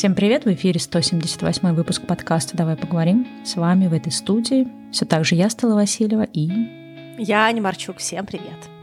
Всем привет! В эфире 178 выпуск подкаста «Давай поговорим». С вами в этой студии все так же я, Стала Васильева, и... Я, Аня Марчук. Всем привет!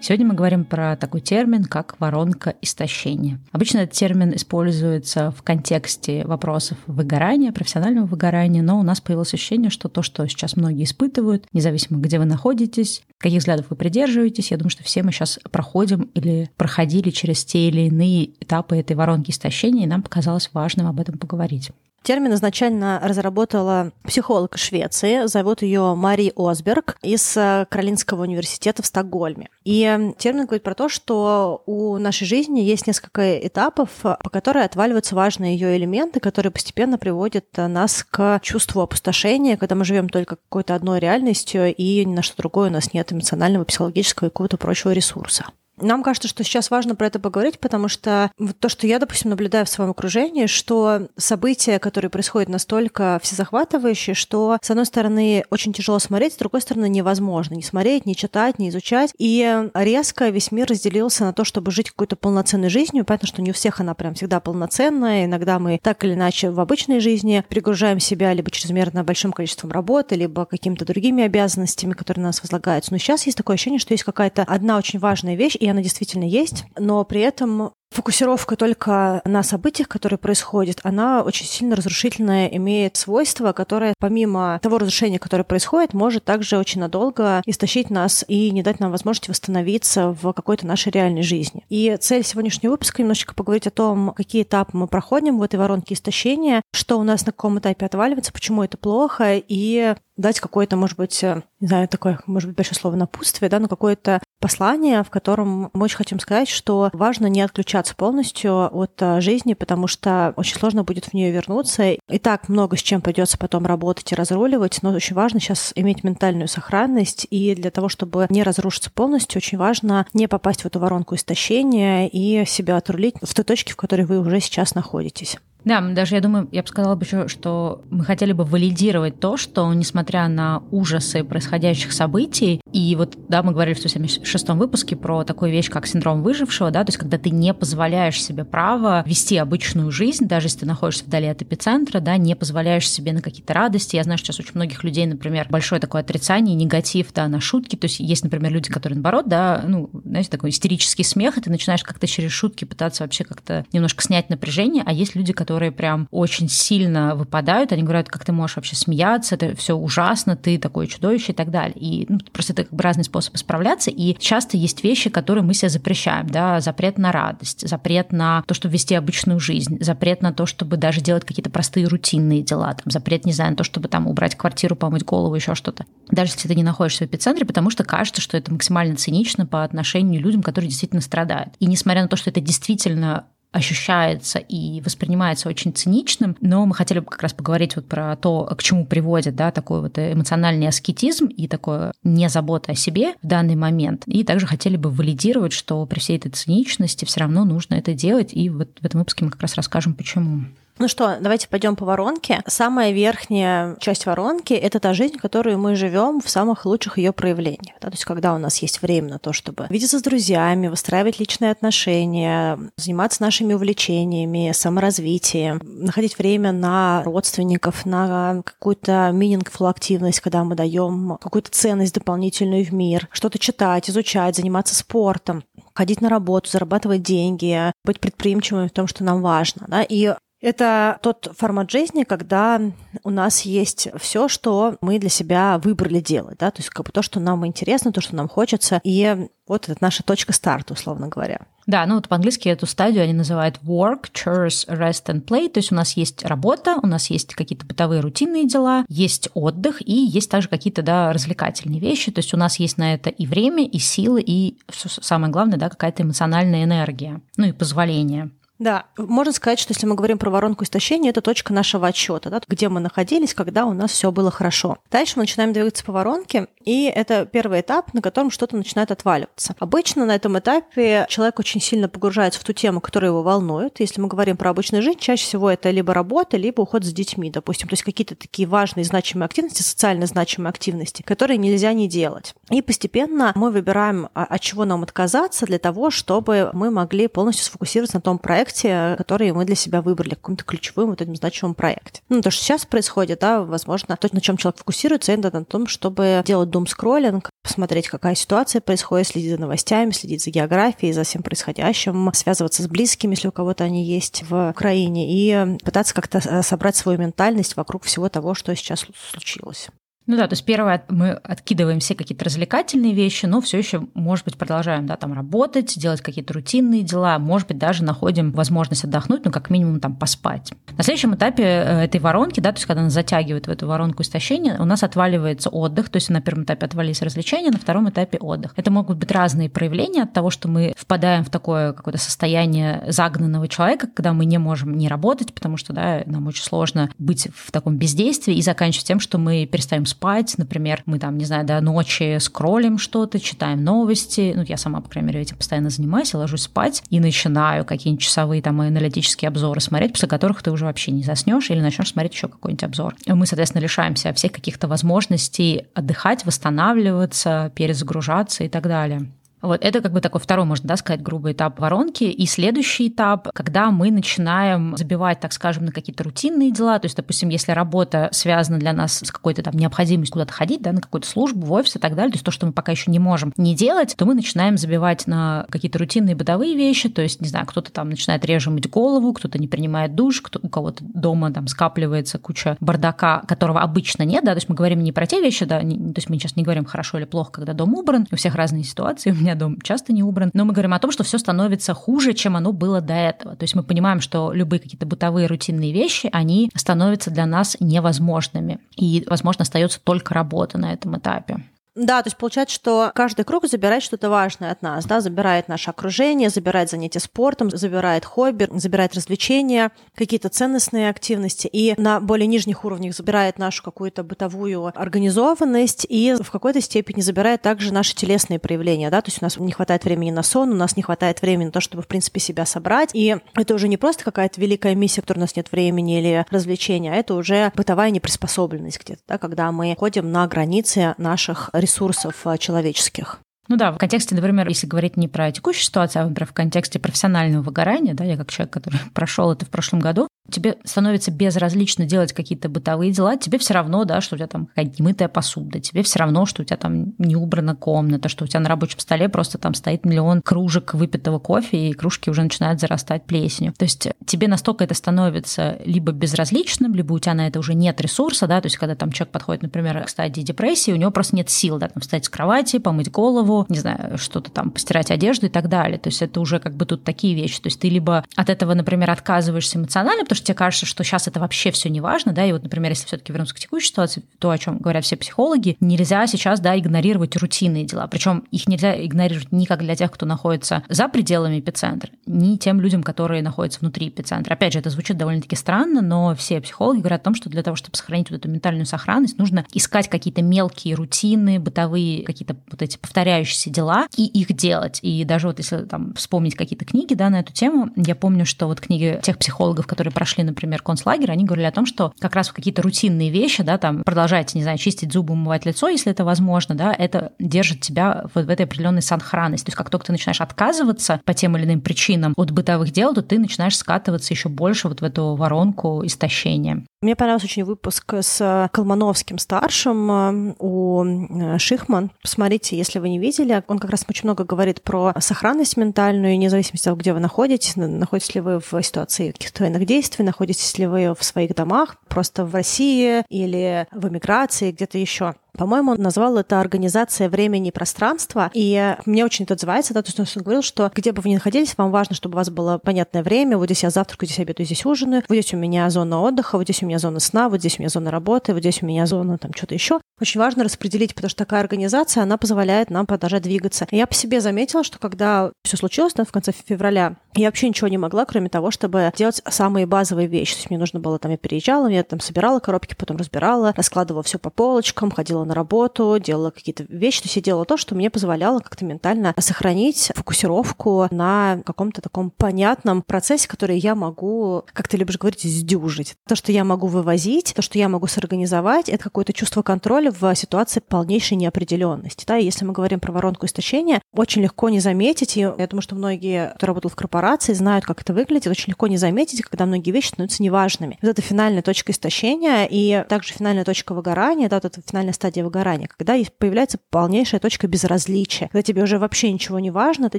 Сегодня мы говорим про такой термин, как воронка истощения. Обычно этот термин используется в контексте вопросов выгорания, профессионального выгорания, но у нас появилось ощущение, что то, что сейчас многие испытывают, независимо где вы находитесь, каких взглядов вы придерживаетесь, я думаю, что все мы сейчас проходим или проходили через те или иные этапы этой воронки истощения, и нам показалось важным об этом поговорить. Термин изначально разработала психолог Швеции. Зовут ее Мари Осберг из э, Каролинского университета в Стокгольме. И термин говорит про то, что у нашей жизни есть несколько этапов, по которым отваливаются важные ее элементы, которые постепенно приводят нас к чувству опустошения, когда мы живем только какой-то одной реальностью, и ни на что другое у нас нет эмоционального, психологического и какого-то прочего ресурса. Нам кажется, что сейчас важно про это поговорить, потому что вот то, что я, допустим, наблюдаю в своем окружении, что события, которые происходят настолько всезахватывающие, что, с одной стороны, очень тяжело смотреть, с другой стороны, невозможно не смотреть, не читать, не изучать. И резко весь мир разделился на то, чтобы жить какой-то полноценной жизнью. Понятно, что не у всех она прям всегда полноценная. Иногда мы так или иначе в обычной жизни перегружаем себя либо чрезмерно большим количеством работы, либо какими-то другими обязанностями, которые на нас возлагаются. Но сейчас есть такое ощущение, что есть какая-то одна очень важная вещь, и она действительно есть, но при этом фокусировка только на событиях, которые происходят, она очень сильно разрушительная, имеет свойство, которое помимо того разрушения, которое происходит, может также очень надолго истощить нас и не дать нам возможности восстановиться в какой-то нашей реальной жизни. И цель сегодняшнего выпуска немножечко поговорить о том, какие этапы мы проходим в этой воронке истощения, что у нас на каком этапе отваливается, почему это плохо, и дать какое-то, может быть, не знаю, такое, может быть, большое слово напутствие, да, но какое-то послание, в котором мы очень хотим сказать, что важно не отключаться полностью от а, жизни, потому что очень сложно будет в нее вернуться. И так много с чем придется потом работать и разруливать, но очень важно сейчас иметь ментальную сохранность, и для того, чтобы не разрушиться полностью, очень важно не попасть в эту воронку истощения и себя отрулить в той точке, в которой вы уже сейчас находитесь. Да, даже я думаю, я бы сказала бы еще, что мы хотели бы валидировать то, что, несмотря на ужасы происходящих событий, и вот, да, мы говорили в 176 выпуске про такую вещь, как синдром выжившего, да, то есть когда ты не позволяешь себе право вести обычную жизнь, даже если ты находишься вдали от эпицентра, да, не позволяешь себе на какие-то радости. Я знаю, что сейчас очень многих людей, например, большое такое отрицание, негатив, да, на шутки, то есть есть, например, люди, которые, наоборот, да, ну, знаете, такой истерический смех, и ты начинаешь как-то через шутки пытаться вообще как-то немножко снять напряжение, а есть люди, которые которые прям очень сильно выпадают, они говорят, как ты можешь вообще смеяться, это все ужасно, ты такое чудовище и так далее. И ну, просто это как бы разные способы справляться, и часто есть вещи, которые мы себе запрещаем, да, запрет на радость, запрет на то, чтобы вести обычную жизнь, запрет на то, чтобы даже делать какие-то простые рутинные дела, там, запрет, не знаю, на то, чтобы там убрать квартиру, помыть голову, еще что-то. Даже если ты не находишься в эпицентре, потому что кажется, что это максимально цинично по отношению к людям, которые действительно страдают. И несмотря на то, что это действительно ощущается и воспринимается очень циничным, но мы хотели бы как раз поговорить вот про то, к чему приводит да, такой вот эмоциональный аскетизм и такое не забота о себе в данный момент. И также хотели бы валидировать, что при всей этой циничности все равно нужно это делать, и вот в этом выпуске мы как раз расскажем, почему. Ну что, давайте пойдем по воронке. Самая верхняя часть воронки – это та жизнь, которую мы живем в самых лучших ее проявлениях. Да? То есть когда у нас есть время на то, чтобы видеться с друзьями, выстраивать личные отношения, заниматься нашими увлечениями, саморазвитием, находить время на родственников, на какую-то meaningful активность, когда мы даем какую-то ценность дополнительную в мир, что-то читать, изучать, заниматься спортом ходить на работу, зарабатывать деньги, быть предприимчивыми в том, что нам важно. Да? И это тот формат жизни, когда у нас есть все, что мы для себя выбрали делать, да, то есть как бы то, что нам интересно, то, что нам хочется, и вот это наша точка старта, условно говоря. Да, ну вот по-английски эту стадию они называют work, chores, rest and play. То есть у нас есть работа, у нас есть какие-то бытовые рутинные дела, есть отдых и есть также какие-то да, развлекательные вещи. То есть у нас есть на это и время, и силы, и самое главное, да, какая-то эмоциональная энергия, ну и позволение. Да, можно сказать, что если мы говорим про воронку истощения, это точка нашего отчета, да, где мы находились, когда у нас все было хорошо. Дальше мы начинаем двигаться по воронке, и это первый этап, на котором что-то начинает отваливаться. Обычно на этом этапе человек очень сильно погружается в ту тему, которая его волнует. Если мы говорим про обычную жизнь, чаще всего это либо работа, либо уход с детьми, допустим. То есть какие-то такие важные, значимые активности, социально значимые активности, которые нельзя не делать. И постепенно мы выбираем, а, от чего нам отказаться для того, чтобы мы могли полностью сфокусироваться на том проекте, проекте, который мы для себя выбрали, каком-то ключевом вот этом значимом проекте. Ну, то, что сейчас происходит, да, возможно, то, на чем человек фокусируется, это на том, чтобы делать дум-скроллинг, посмотреть, какая ситуация происходит, следить за новостями, следить за географией, за всем происходящим, связываться с близкими, если у кого-то они есть в Украине, и пытаться как-то э, собрать свою ментальность вокруг всего того, что сейчас случилось. Ну да, то есть первое, мы откидываем все какие-то развлекательные вещи, но все еще, может быть, продолжаем да, там работать, делать какие-то рутинные дела, может быть, даже находим возможность отдохнуть, ну, как минимум, там, поспать. На следующем этапе э, этой воронки, да, то есть когда нас затягивает в эту воронку истощения, у нас отваливается отдых, то есть на первом этапе отвалились развлечения, на втором этапе отдых. Это могут быть разные проявления от того, что мы впадаем в такое какое-то состояние загнанного человека, когда мы не можем не работать, потому что, да, нам очень сложно быть в таком бездействии и заканчивать тем, что мы перестаем спать спать, например, мы там, не знаю, до ночи скроллим что-то, читаем новости, ну, я сама, по крайней мере, этим постоянно занимаюсь, я ложусь спать и начинаю какие-нибудь часовые там аналитические обзоры смотреть, после которых ты уже вообще не заснешь или начнешь смотреть еще какой-нибудь обзор. Мы, соответственно, лишаемся всех каких-то возможностей отдыхать, восстанавливаться, перезагружаться и так далее. Вот это как бы такой второй, можно да, сказать, грубый этап воронки. И следующий этап, когда мы начинаем забивать, так скажем, на какие-то рутинные дела. То есть, допустим, если работа связана для нас с какой-то там необходимостью куда-то ходить, да, на какую-то службу, в офис и так далее, то есть то, что мы пока еще не можем не делать, то мы начинаем забивать на какие-то рутинные бытовые вещи. То есть, не знаю, кто-то там начинает реже мыть голову, кто-то не принимает душ, кто, у кого-то дома там скапливается куча бардака, которого обычно нет, да, то есть мы говорим не про те вещи, да, не, то есть мы сейчас не говорим хорошо или плохо, когда дом убран, у всех разные ситуации, у дом часто не убран. Но мы говорим о том, что все становится хуже, чем оно было до этого. То есть мы понимаем, что любые какие-то бытовые рутинные вещи, они становятся для нас невозможными. И, возможно, остается только работа на этом этапе. Да, то есть получается, что каждый круг забирает что-то важное от нас, да, забирает наше окружение, забирает занятия спортом, забирает хобби, забирает развлечения, какие-то ценностные активности, и на более нижних уровнях забирает нашу какую-то бытовую организованность и в какой-то степени забирает также наши телесные проявления, да, то есть у нас не хватает времени на сон, у нас не хватает времени на то, чтобы, в принципе, себя собрать, и это уже не просто какая-то великая миссия, которой у нас нет времени или развлечения, а это уже бытовая неприспособленность где-то, да, когда мы ходим на границы наших ресурсов ресурсов а, человеческих. Ну да, в контексте, например, если говорить не про текущую ситуацию, а, например, в контексте профессионального выгорания, да, я как человек, который прошел это в прошлом году, тебе становится безразлично делать какие-то бытовые дела, тебе все равно, да, что у тебя там какая-то немытая посуда, тебе все равно, что у тебя там не убрана комната, что у тебя на рабочем столе просто там стоит миллион кружек выпитого кофе, и кружки уже начинают зарастать плесенью. То есть тебе настолько это становится либо безразличным, либо у тебя на это уже нет ресурса, да, то есть когда там человек подходит, например, к стадии депрессии, у него просто нет сил, да, там встать с кровати, помыть голову, не знаю, что-то там постирать одежду и так далее. То есть это уже как бы тут такие вещи. То есть ты либо от этого, например, отказываешься эмоционально, потому что тебе кажется, что сейчас это вообще все не важно, да, и вот, например, если все-таки вернуться к текущей ситуации, то, о чем говорят все психологи, нельзя сейчас, да, игнорировать рутинные дела. Причем их нельзя игнорировать ни как для тех, кто находится за пределами эпицентра, ни тем людям, которые находятся внутри эпицентра. Опять же, это звучит довольно-таки странно, но все психологи говорят о том, что для того, чтобы сохранить вот эту ментальную сохранность, нужно искать какие-то мелкие рутины, бытовые, какие-то вот эти повторяющиеся дела и их делать. И даже вот если там вспомнить какие-то книги, да, на эту тему, я помню, что вот книги тех психологов, которые прошли прошли, например, концлагерь, они говорили о том, что как раз в какие-то рутинные вещи, да, там продолжайте, не знаю, чистить зубы, умывать лицо, если это возможно, да, это держит тебя вот в этой определенной сохранности. То есть как только ты начинаешь отказываться по тем или иным причинам от бытовых дел, то ты начинаешь скатываться еще больше вот в эту воронку истощения. Мне понравился очень выпуск с Колмановским старшим э, у э, Шихман. Посмотрите, если вы не видели. Он как раз очень много говорит про сохранность ментальную, независимо от того, где вы находитесь, находитесь ли вы в ситуации каких-то военных действий, находитесь ли вы в своих домах, просто в России или в эмиграции, где-то еще. По-моему, он назвал это организация времени и пространства, и мне очень это отзывается, да, то есть он говорил, что где бы вы ни находились, вам важно, чтобы у вас было понятное время, вот здесь я завтракаю, здесь обедаю, здесь ужинаю, вот здесь у меня зона отдыха, вот здесь у меня зона сна, вот здесь у меня зона работы, вот здесь у меня зона там что-то еще. Очень важно распределить, потому что такая организация, она позволяет нам продолжать двигаться. И я по себе заметила, что когда все случилось, да, в конце февраля, я вообще ничего не могла, кроме того, чтобы делать самые базовые вещи. То есть мне нужно было там, я переезжала, я там собирала коробки, потом разбирала, раскладывала все по полочкам, ходила на работу, делала какие-то вещи, то есть я делала то, что мне позволяло как-то ментально сохранить фокусировку на каком-то таком понятном процессе, который я могу, как ты любишь говорить, сдюжить. То, что я могу вывозить, то, что я могу сорганизовать, это какое-то чувство контроля в ситуации полнейшей неопределенности. Да? И если мы говорим про воронку истощения, очень легко не заметить, и я думаю, что многие, кто работал в корпорации, знают, как это выглядит, очень легко не заметить, когда многие вещи становятся неважными. Вот это финальная точка истощения и также финальная точка выгорания, да, вот эта финальная стадия выгорания, когда появляется полнейшая точка безразличия, когда тебе уже вообще ничего не важно, ты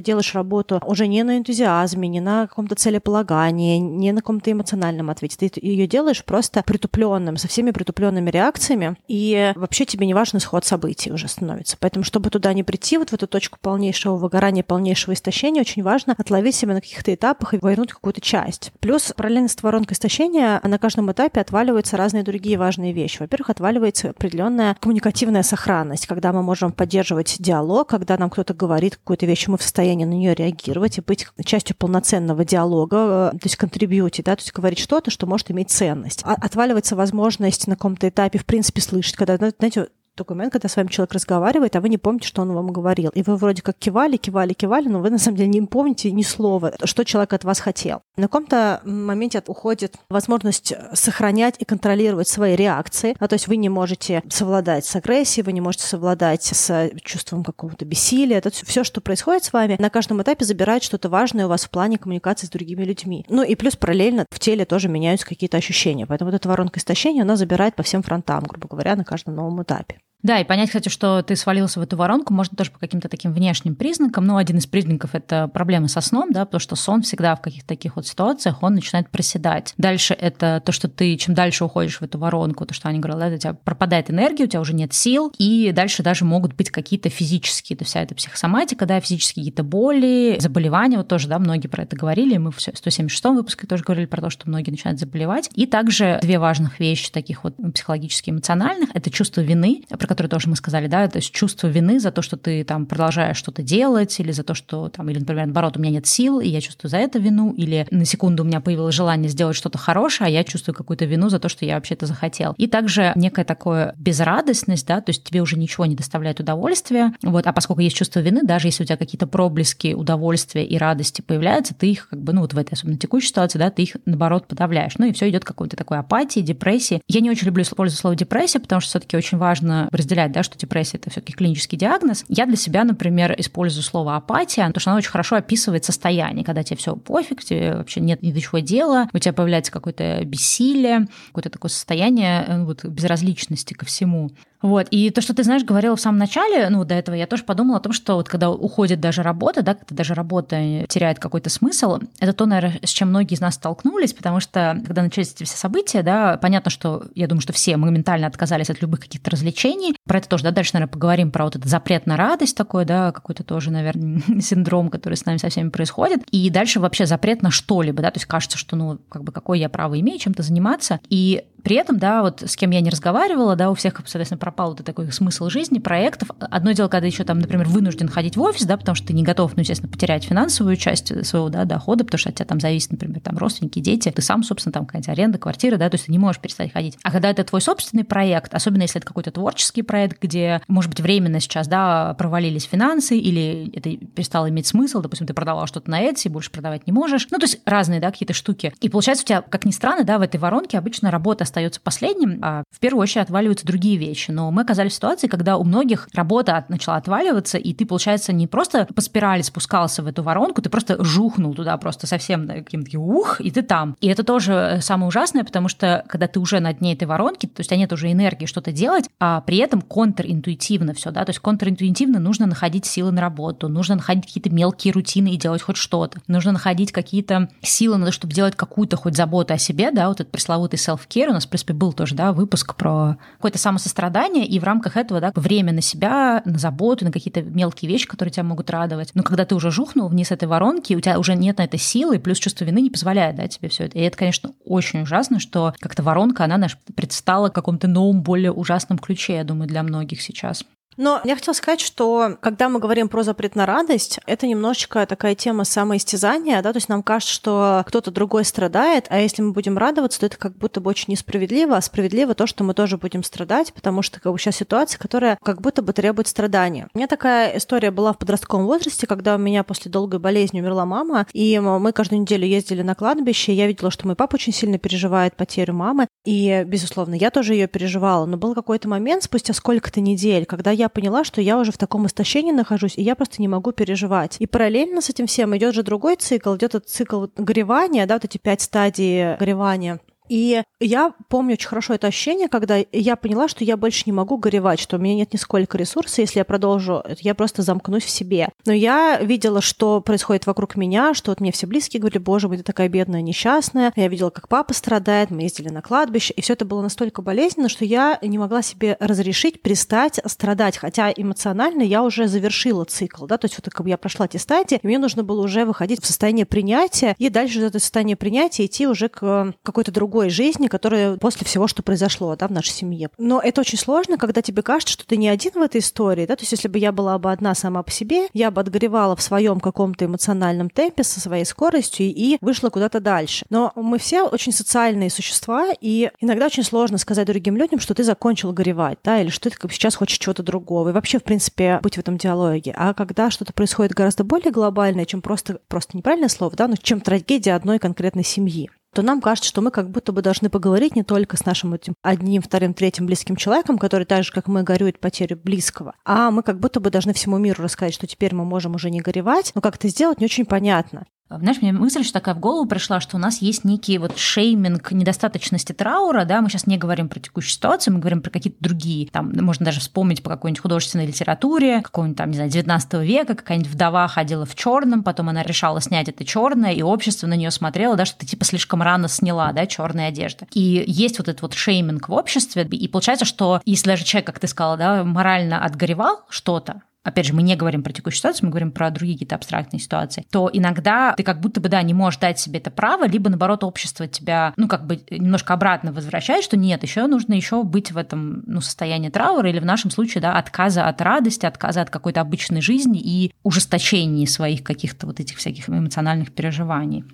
делаешь работу уже не на энтузиазме, не на каком-то целеполагании, не на каком-то эмоциональном ответе, ты ее делаешь просто притупленным, со всеми притупленными реакциями, и вообще тебе не важен исход событий уже становится. Поэтому, чтобы туда не прийти, вот в эту точку полнейшего выгорания, полнейшего истощения, очень важно отловить себя на каких-то этапах и вернуть какую-то часть. Плюс параллельно с воронкой истощения на каждом этапе отваливаются разные другие важные вещи. Во-первых, отваливается определенная коммуникативная сохранность, когда мы можем поддерживать диалог, когда нам кто-то говорит какую-то вещь, мы в состоянии на нее реагировать и быть частью полноценного диалога, э, то есть контрибьюти, да, то есть говорить что-то, что может иметь ценность. А отваливается возможность на каком-то этапе, в принципе, слышать, когда, знаете, такой момент, когда с вами человек разговаривает, а вы не помните, что он вам говорил. И вы вроде как кивали, кивали, кивали, но вы на самом деле не помните ни слова, что человек от вас хотел. На каком-то моменте уходит возможность сохранять и контролировать свои реакции. А то есть вы не можете совладать с агрессией, вы не можете совладать с чувством какого-то бессилия. Это все, что происходит с вами, на каждом этапе забирает что-то важное у вас в плане коммуникации с другими людьми. Ну и плюс параллельно в теле тоже меняются какие-то ощущения. Поэтому вот эта воронка истощения, она забирает по всем фронтам, грубо говоря, на каждом новом этапе. Да, и понять, кстати, что ты свалился в эту воронку, можно тоже по каким-то таким внешним признакам. Ну, один из признаков – это проблемы со сном, да, потому что сон всегда в каких-то таких вот ситуациях, он начинает проседать. Дальше это то, что ты, чем дальше уходишь в эту воронку, то, что они говорили, да, у тебя пропадает энергия, у тебя уже нет сил, и дальше даже могут быть какие-то физические, то вся эта психосоматика, да, физические какие-то боли, заболевания, вот тоже, да, многие про это говорили, мы в 176-м выпуске тоже говорили про то, что многие начинают заболевать. И также две важных вещи, таких вот психологически эмоциональных, это чувство вины, про который тоже мы сказали, да, то есть чувство вины за то, что ты там продолжаешь что-то делать, или за то, что там, или, например, наоборот, у меня нет сил, и я чувствую за это вину, или на секунду у меня появилось желание сделать что-то хорошее, а я чувствую какую-то вину за то, что я вообще-то захотел. И также некая такое безрадостность, да, то есть тебе уже ничего не доставляет удовольствия, вот, а поскольку есть чувство вины, даже если у тебя какие-то проблески удовольствия и радости появляются, ты их как бы, ну вот в этой особенно текущей ситуации, да, ты их наоборот подавляешь. Ну и все идет какой-то такой апатии, депрессии. Я не очень люблю использовать слово депрессия, потому что все-таки очень важно разделять, да, что депрессия это все-таки клинический диагноз. Я для себя, например, использую слово апатия, потому что оно очень хорошо описывает состояние, когда тебе все пофиг, тебе вообще нет ни до чего дела, у тебя появляется какое-то бессилие, какое-то такое состояние э, вот, безразличности ко всему. Вот. И то, что ты знаешь, говорила в самом начале, ну, до этого, я тоже подумала о том, что вот когда уходит даже работа, да, когда даже работа теряет какой-то смысл, это то, наверное, с чем многие из нас столкнулись, потому что когда начались эти все события, да, понятно, что я думаю, что все моментально отказались от любых каких-то развлечений. Про это тоже, да, дальше, наверное, поговорим про вот этот запрет на радость такой, да, какой-то тоже, наверное, синдром, который с нами со всеми происходит. И дальше вообще запрет на что-либо, да, то есть кажется, что, ну, как бы, какое я право имею чем-то заниматься. И при этом, да, вот с кем я не разговаривала, да, у всех, соответственно, пропал вот такой смысл жизни, проектов. Одно дело, когда еще там, например, вынужден ходить в офис, да, потому что ты не готов, ну, естественно, потерять финансовую часть своего, да, дохода, потому что от тебя там зависит, например, там родственники, дети, ты сам, собственно, там какая-то аренда, квартира, да, то есть ты не можешь перестать ходить. А когда это твой собственный проект, особенно если это какой-то творческий проект, где, может быть, временно сейчас, да, провалились финансы или это перестало иметь смысл, допустим, ты продавал что-то на Etsy, больше продавать не можешь, ну, то есть разные, да, какие-то штуки. И получается у тебя, как ни странно, да, в этой воронке обычно работа остается последним, а в первую очередь отваливаются другие вещи. Но мы оказались в ситуации, когда у многих работа начала отваливаться, и ты, получается, не просто по спирали спускался в эту воронку, ты просто жухнул туда просто совсем каким-то ух, и ты там. И это тоже э, самое ужасное, потому что когда ты уже на дне этой воронки, то есть у тебя нет уже энергии что-то делать, а при этом контринтуитивно все, да, то есть контринтуитивно нужно находить силы на работу, нужно находить какие-то мелкие рутины и делать хоть что-то, нужно находить какие-то силы на то, чтобы делать какую-то хоть заботу о себе, да, вот этот пресловутый self-care у нас, в принципе, был тоже, да, выпуск про какое-то самосострадание, и в рамках этого, да, время на себя, на заботу, на какие-то мелкие вещи, которые тебя могут радовать. Но когда ты уже жухнул вниз этой воронки, у тебя уже нет на это силы, плюс чувство вины не позволяет, да, тебе все это. И это, конечно, очень ужасно, что как-то воронка, она наш предстала в каком-то новом, более ужасном ключе, я думаю, для многих сейчас. Но я хотела сказать, что когда мы говорим про запрет на радость, это немножечко такая тема самоистязания, да, то есть нам кажется, что кто-то другой страдает, а если мы будем радоваться, то это как будто бы очень несправедливо, а справедливо то, что мы тоже будем страдать, потому что как бы сейчас ситуация, которая как будто бы требует страдания. У меня такая история была в подростковом возрасте, когда у меня после долгой болезни умерла мама, и мы каждую неделю ездили на кладбище, и я видела, что мой папа очень сильно переживает потерю мамы, и, безусловно, я тоже ее переживала, но был какой-то момент спустя сколько-то недель, когда я поняла, что я уже в таком истощении нахожусь, и я просто не могу переживать. И параллельно с этим всем идет же другой цикл, идет этот цикл горевания, да, вот эти пять стадий горевания. И я помню очень хорошо это ощущение, когда я поняла, что я больше не могу горевать, что у меня нет нисколько ресурса, если я продолжу, я просто замкнусь в себе. Но я видела, что происходит вокруг меня, что вот мне все близкие говорили, боже мой, ты такая бедная, несчастная. Я видела, как папа страдает, мы ездили на кладбище, и все это было настолько болезненно, что я не могла себе разрешить перестать страдать, хотя эмоционально я уже завершила цикл, да, то есть вот как бы я прошла эти стадии, и мне нужно было уже выходить в состояние принятия, и дальше из этого состояния принятия идти уже к какой-то другой другой жизни, которая после всего, что произошло да, в нашей семье. Но это очень сложно, когда тебе кажется, что ты не один в этой истории. Да? То есть если бы я была бы одна сама по себе, я бы отгоревала в своем каком-то эмоциональном темпе со своей скоростью и вышла куда-то дальше. Но мы все очень социальные существа, и иногда очень сложно сказать другим людям, что ты закончил горевать, да, или что ты как сейчас хочешь чего-то другого. И вообще, в принципе, быть в этом диалоге. А когда что-то происходит гораздо более глобальное, чем просто, просто неправильное слово, да, но чем трагедия одной конкретной семьи то нам кажется, что мы как будто бы должны поговорить не только с нашим этим одним, вторым, третьим близким человеком, который так же, как мы, горюет потерю близкого, а мы как будто бы должны всему миру рассказать, что теперь мы можем уже не горевать, но как это сделать не очень понятно. Знаешь, мне мысль что такая в голову пришла, что у нас есть некий вот шейминг недостаточности траура, да, мы сейчас не говорим про текущую ситуацию, мы говорим про какие-то другие, там, можно даже вспомнить по какой-нибудь художественной литературе, какого-нибудь там, не знаю, 19 века, какая-нибудь вдова ходила в черном, потом она решала снять это черное, и общество на нее смотрело, да, что ты типа слишком рано сняла, да, черные одежды. И есть вот этот вот шейминг в обществе, и получается, что если даже человек, как ты сказала, да, морально отгоревал что-то, опять же, мы не говорим про текущую ситуацию, мы говорим про другие какие-то абстрактные ситуации, то иногда ты как будто бы, да, не можешь дать себе это право, либо, наоборот, общество тебя, ну, как бы немножко обратно возвращает, что нет, еще нужно еще быть в этом, ну, состоянии траура, или в нашем случае, да, отказа от радости, отказа от какой-то обычной жизни и ужесточения своих каких-то вот этих всяких эмоциональных переживаний.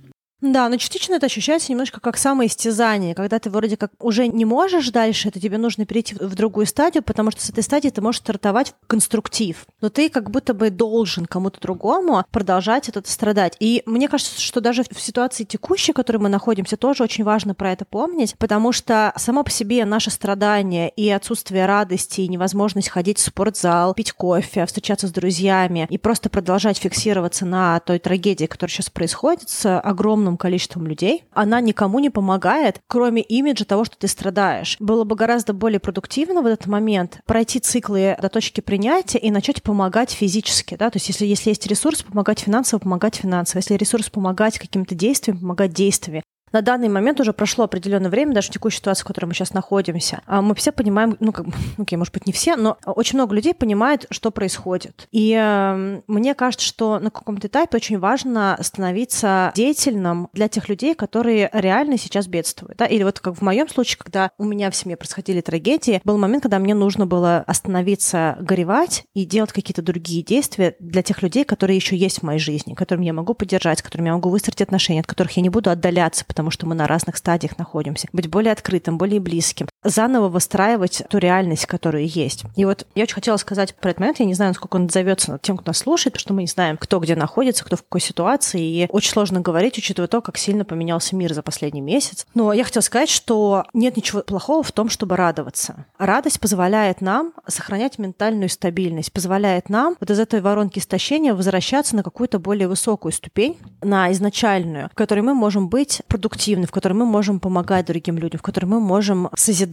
Да, но частично это ощущается немножко как самоистязание, когда ты вроде как уже не можешь дальше, это тебе нужно перейти в другую стадию, потому что с этой стадии ты можешь стартовать в конструктив. Но ты как будто бы должен кому-то другому продолжать это страдать. И мне кажется, что даже в ситуации текущей, в которой мы находимся, тоже очень важно про это помнить, потому что само по себе наше страдание и отсутствие радости, и невозможность ходить в спортзал, пить кофе, встречаться с друзьями и просто продолжать фиксироваться на той трагедии, которая сейчас происходит с огромным огромным количеством людей, она никому не помогает, кроме имиджа того, что ты страдаешь. Было бы гораздо более продуктивно в этот момент пройти циклы до точки принятия и начать помогать физически. Да? То есть если, если есть ресурс, помогать финансово, помогать финансово. Если ресурс помогать каким-то действием, помогать действиями на данный момент уже прошло определенное время, даже в текущей ситуации, в которой мы сейчас находимся, а мы все понимаем, ну, как бы, окей, может быть, не все, но очень много людей понимает, что происходит. И э, мне кажется, что на каком-то этапе очень важно становиться деятельным для тех людей, которые реально сейчас бедствуют. Да? Или вот как в моем случае, когда у меня в семье происходили трагедии, был момент, когда мне нужно было остановиться, горевать и делать какие-то другие действия для тех людей, которые еще есть в моей жизни, которым я могу поддержать, которыми я могу выстроить отношения, от которых я не буду отдаляться, потому что мы на разных стадиях находимся. Быть более открытым, более близким. Заново выстраивать ту реальность, которая есть. И вот я очень хотела сказать про этот момент. Я не знаю, насколько он отзовется тем, кто нас слушает, потому что мы не знаем, кто где находится, кто в какой ситуации. И очень сложно говорить, учитывая то, как сильно поменялся мир за последний месяц. Но я хотела сказать, что нет ничего плохого в том, чтобы радоваться. Радость позволяет нам сохранять ментальную стабильность, позволяет нам вот из этой воронки истощения возвращаться на какую-то более высокую ступень, на изначальную, в которой мы можем быть продуктивный, в котором мы можем помогать другим людям, в котором мы можем созидать